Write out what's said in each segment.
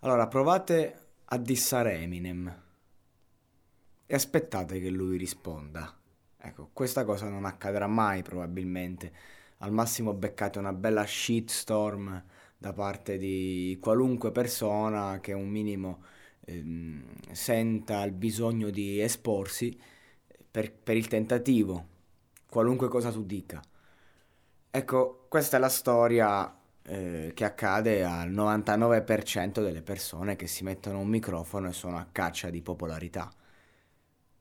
Allora, provate a dissare Eminem e aspettate che lui risponda. Ecco, questa cosa non accadrà mai probabilmente. Al massimo beccate una bella shitstorm da parte di qualunque persona che un minimo ehm, senta il bisogno di esporsi per, per il tentativo, qualunque cosa tu dica. Ecco, questa è la storia eh, che accade al 99% delle persone che si mettono un microfono e sono a caccia di popolarità.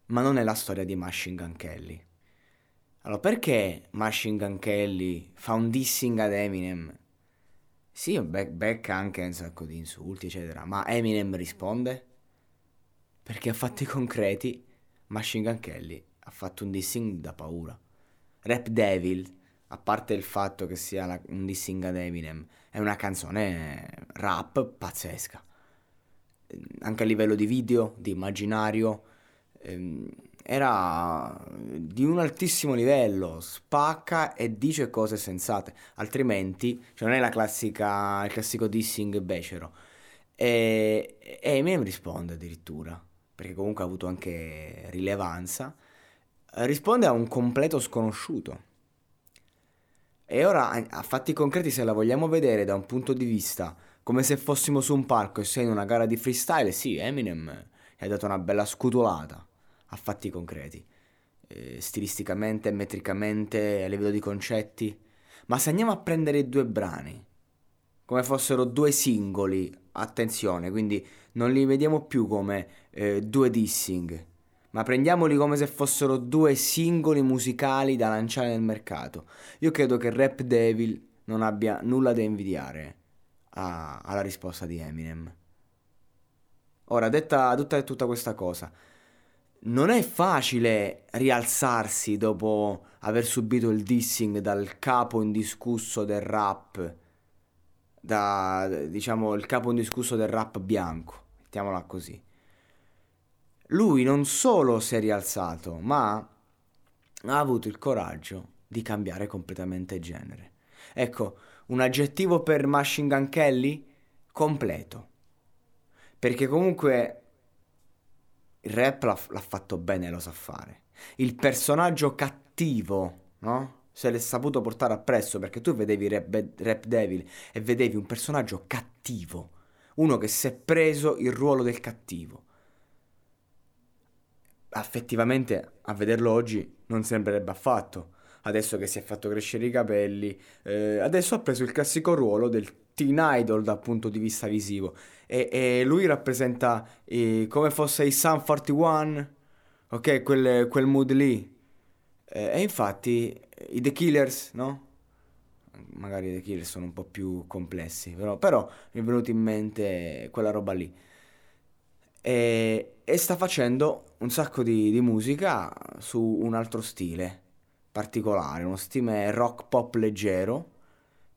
Ma non è la storia di Machine Gun Kelly. Allora, perché Machine Gun Kelly fa un dissing ad Eminem? Sì, be- becca anche un sacco di insulti, eccetera, ma Eminem risponde? Perché a fatti concreti Machine Gun Kelly ha fatto un dissing da paura. Rap Devil a parte il fatto che sia la, un dissing ad Eminem, è una canzone rap pazzesca. Anche a livello di video, di immaginario, ehm, era di un altissimo livello, spacca e dice cose sensate, altrimenti cioè non è la classica, il classico dissing becero. E, e Eminem risponde addirittura, perché comunque ha avuto anche rilevanza, risponde a un completo sconosciuto e ora a fatti concreti se la vogliamo vedere da un punto di vista come se fossimo su un palco e sei in una gara di freestyle, sì, Eminem gli ha dato una bella scutolata a fatti concreti, eh, stilisticamente, metricamente, a livello di concetti. Ma se andiamo a prendere i due brani, come fossero due singoli, attenzione, quindi non li vediamo più come eh, due dissing, ma prendiamoli come se fossero due singoli musicali da lanciare nel mercato. Io credo che Rap Devil non abbia nulla da invidiare a, alla risposta di Eminem. Ora, detta tutta, tutta questa cosa, non è facile rialzarsi dopo aver subito il dissing dal capo indiscusso del rap, da diciamo il capo indiscusso del rap bianco, mettiamola così lui non solo si è rialzato, ma ha avuto il coraggio di cambiare completamente genere. Ecco, un aggettivo per Machine Gun Kelly? Completo. Perché comunque il rap l'ha, l'ha fatto bene, lo sa fare. Il personaggio cattivo, no? Se l'è saputo portare appresso perché tu vedevi rap, rap Devil e vedevi un personaggio cattivo, uno che si è preso il ruolo del cattivo effettivamente a vederlo oggi non sembrerebbe affatto. Adesso che si è fatto crescere i capelli, eh, adesso ha preso il classico ruolo del teen idol dal punto di vista visivo e, e lui rappresenta eh, come fosse i Sun 41, ok, quel, quel mood lì. Eh, e infatti i The Killers, no? Magari i The Killers sono un po' più complessi, però, però mi è venuto in mente quella roba lì e, e sta facendo un sacco di, di, musica su un altro stile particolare, uno stile rock pop leggero,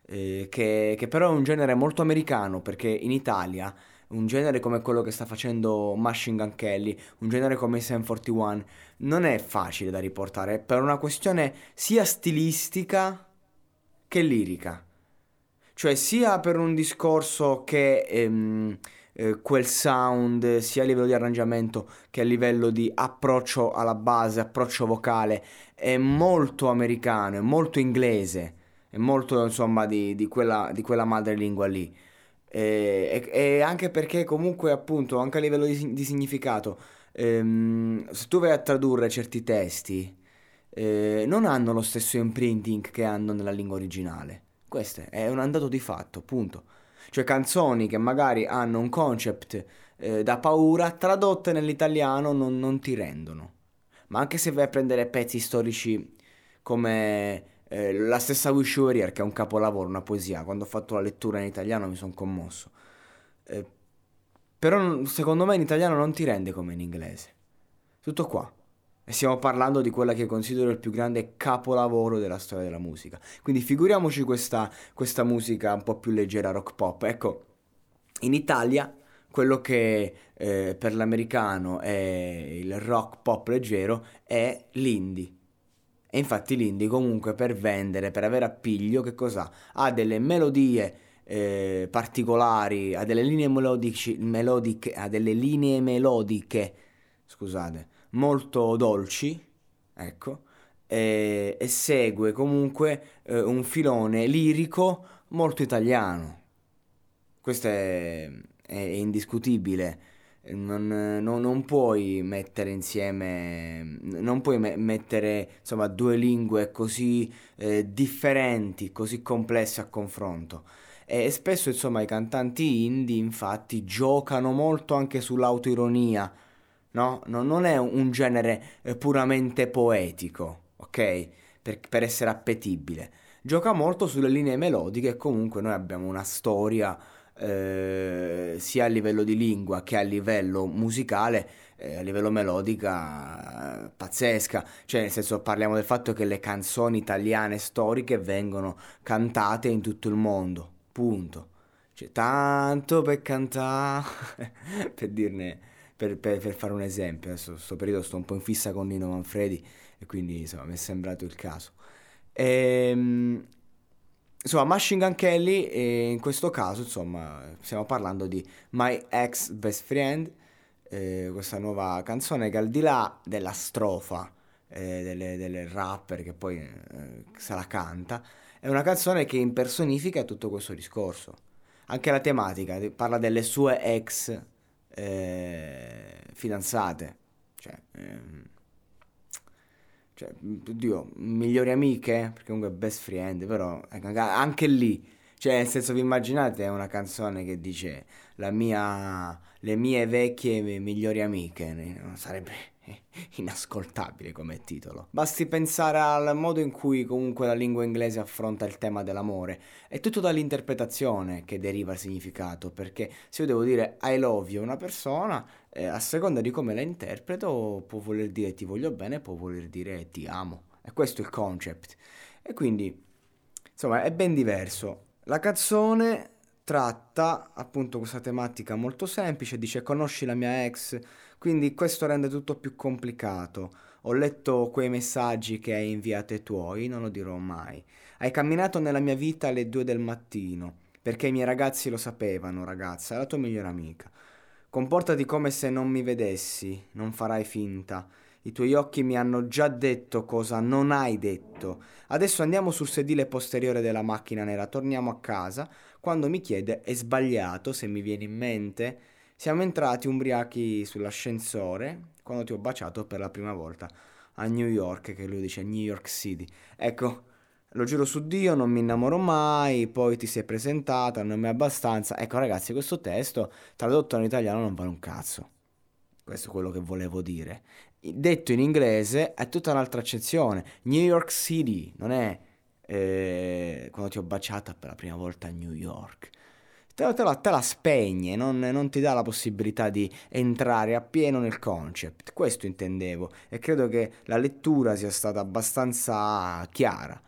eh, che, che, però è un genere molto americano perché in Italia un genere come quello che sta facendo Machine Gun Kelly, un genere come Sam 41, non è facile da riportare per una questione sia stilistica che lirica. Cioè sia per un discorso che... Ehm, eh, quel sound sia a livello di arrangiamento che a livello di approccio alla base, approccio vocale, è molto americano, è molto inglese, è molto insomma di, di, quella, di quella madrelingua lì. E, e, e, anche perché comunque appunto anche a livello di, di significato, ehm, se tu vai a tradurre certi testi, eh, non hanno lo stesso imprinting che hanno nella lingua originale. Questo è un dato di fatto, punto. Cioè canzoni che magari hanno un concept eh, da paura, tradotte nell'italiano non, non, ti rendono. Ma anche se vai a prendere pezzi storici come eh, la stessa Wish You che è un capolavoro, una poesia, quando ho fatto la lettura in italiano mi sono commosso. eh, però secondo me in italiano non ti rende come in inglese. Tutto qua. Stiamo parlando di quella che considero il più grande capolavoro della storia della musica. Quindi figuriamoci questa, questa musica un po' più leggera rock pop. Ecco, in Italia quello che eh, per l'americano è il rock pop leggero è l'indie. E infatti l'indie comunque per vendere, per avere appiglio, che cosa? Ha delle melodie eh, particolari, ha delle linee melodici, melodiche, ha delle linee melodiche, scusate, molto dolci, ecco, e, e segue comunque eh, un filone lirico molto italiano. Questo è, è indiscutibile. Non, non, non, puoi mettere insieme, non puoi me- mettere insomma due lingue così eh, differenti, così complesse a confronto. E spesso insomma i cantanti indie infatti giocano molto anche sull'autoironia no? no non è un genere eh, puramente poetico, ok? Per, per essere appetibile. Gioca molto sulle linee melodiche e comunque noi abbiamo una storia eh, sia a livello di lingua che a livello musicale, eh, a livello melodica, eh, pazzesca. Cioè, nel senso, parliamo del fatto che le canzoni italiane storiche vengono cantate in tutto il mondo. Punto. Cioè, tanto per cantare, per dirne per, per, per, fare un esempio, adesso questo periodo sto un po' in fissa con Nino Manfredi e quindi insomma mi è sembrato il caso. Ehm, insomma, Machine Gun Kelly, e in questo caso, insomma, stiamo parlando di My Ex Best Friend, eh, questa nuova canzone che al di là della strofa eh, delle, delle, rapper che poi eh, se la canta, è una canzone che impersonifica tutto questo discorso. Anche la tematica parla delle sue ex eh, fidanzate, cioè, ehm, cioè, oddio, migliori amiche, perché comunque best friend, però ecco, anche lì, cioè, nel senso, vi immaginate una canzone che dice la mia, le mie vecchie migliori amiche, sarebbe inascoltabile come titolo. Basti pensare al modo in cui comunque la lingua inglese affronta il tema dell'amore. È tutto dall'interpretazione che deriva il significato, perché se io devo dire I love you a una persona, eh, a seconda di come la interpreto, può voler dire ti voglio bene, può voler dire ti amo. E questo è il concept. E quindi, insomma, è ben diverso. La canzone tratta appunto questa tematica molto semplice, dice conosci la mia ex, quindi questo rende tutto più complicato. Ho letto quei messaggi che hai inviato ai tuoi, non lo dirò mai. Hai camminato nella mia vita alle due del mattino, perché i miei ragazzi lo sapevano, ragazza, è la tua migliore amica. Comportati come se non mi vedessi, non farai finta. I tuoi occhi mi hanno già detto cosa non hai detto. Adesso andiamo sul sedile posteriore della macchina nera, torniamo a casa. Quando mi chiede è sbagliato, se mi viene in mente, siamo entrati ubriachi sull'ascensore quando ti ho baciato per la prima volta a New York, che lui dice New York City. Ecco, lo giuro su Dio, non mi innamoro mai, poi ti sei presentata, non mi è abbastanza. Ecco ragazzi, questo testo tradotto in italiano non vale un cazzo. Questo è quello che volevo dire detto in inglese è tutta un'altra accezione. New York City non è eh, quando ti ho baciata per la prima volta a New York. Te, te, la, te la, spegne, non, non, ti dà la possibilità di entrare appieno nel concept. Questo intendevo e credo che la lettura sia stata abbastanza chiara.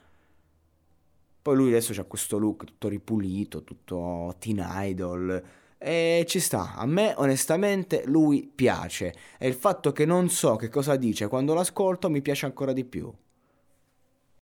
Poi lui adesso ha questo look tutto ripulito, tutto teen idol e ci sta, a me onestamente lui piace e il fatto che non so che cosa dice quando l'ascolto mi piace ancora di più.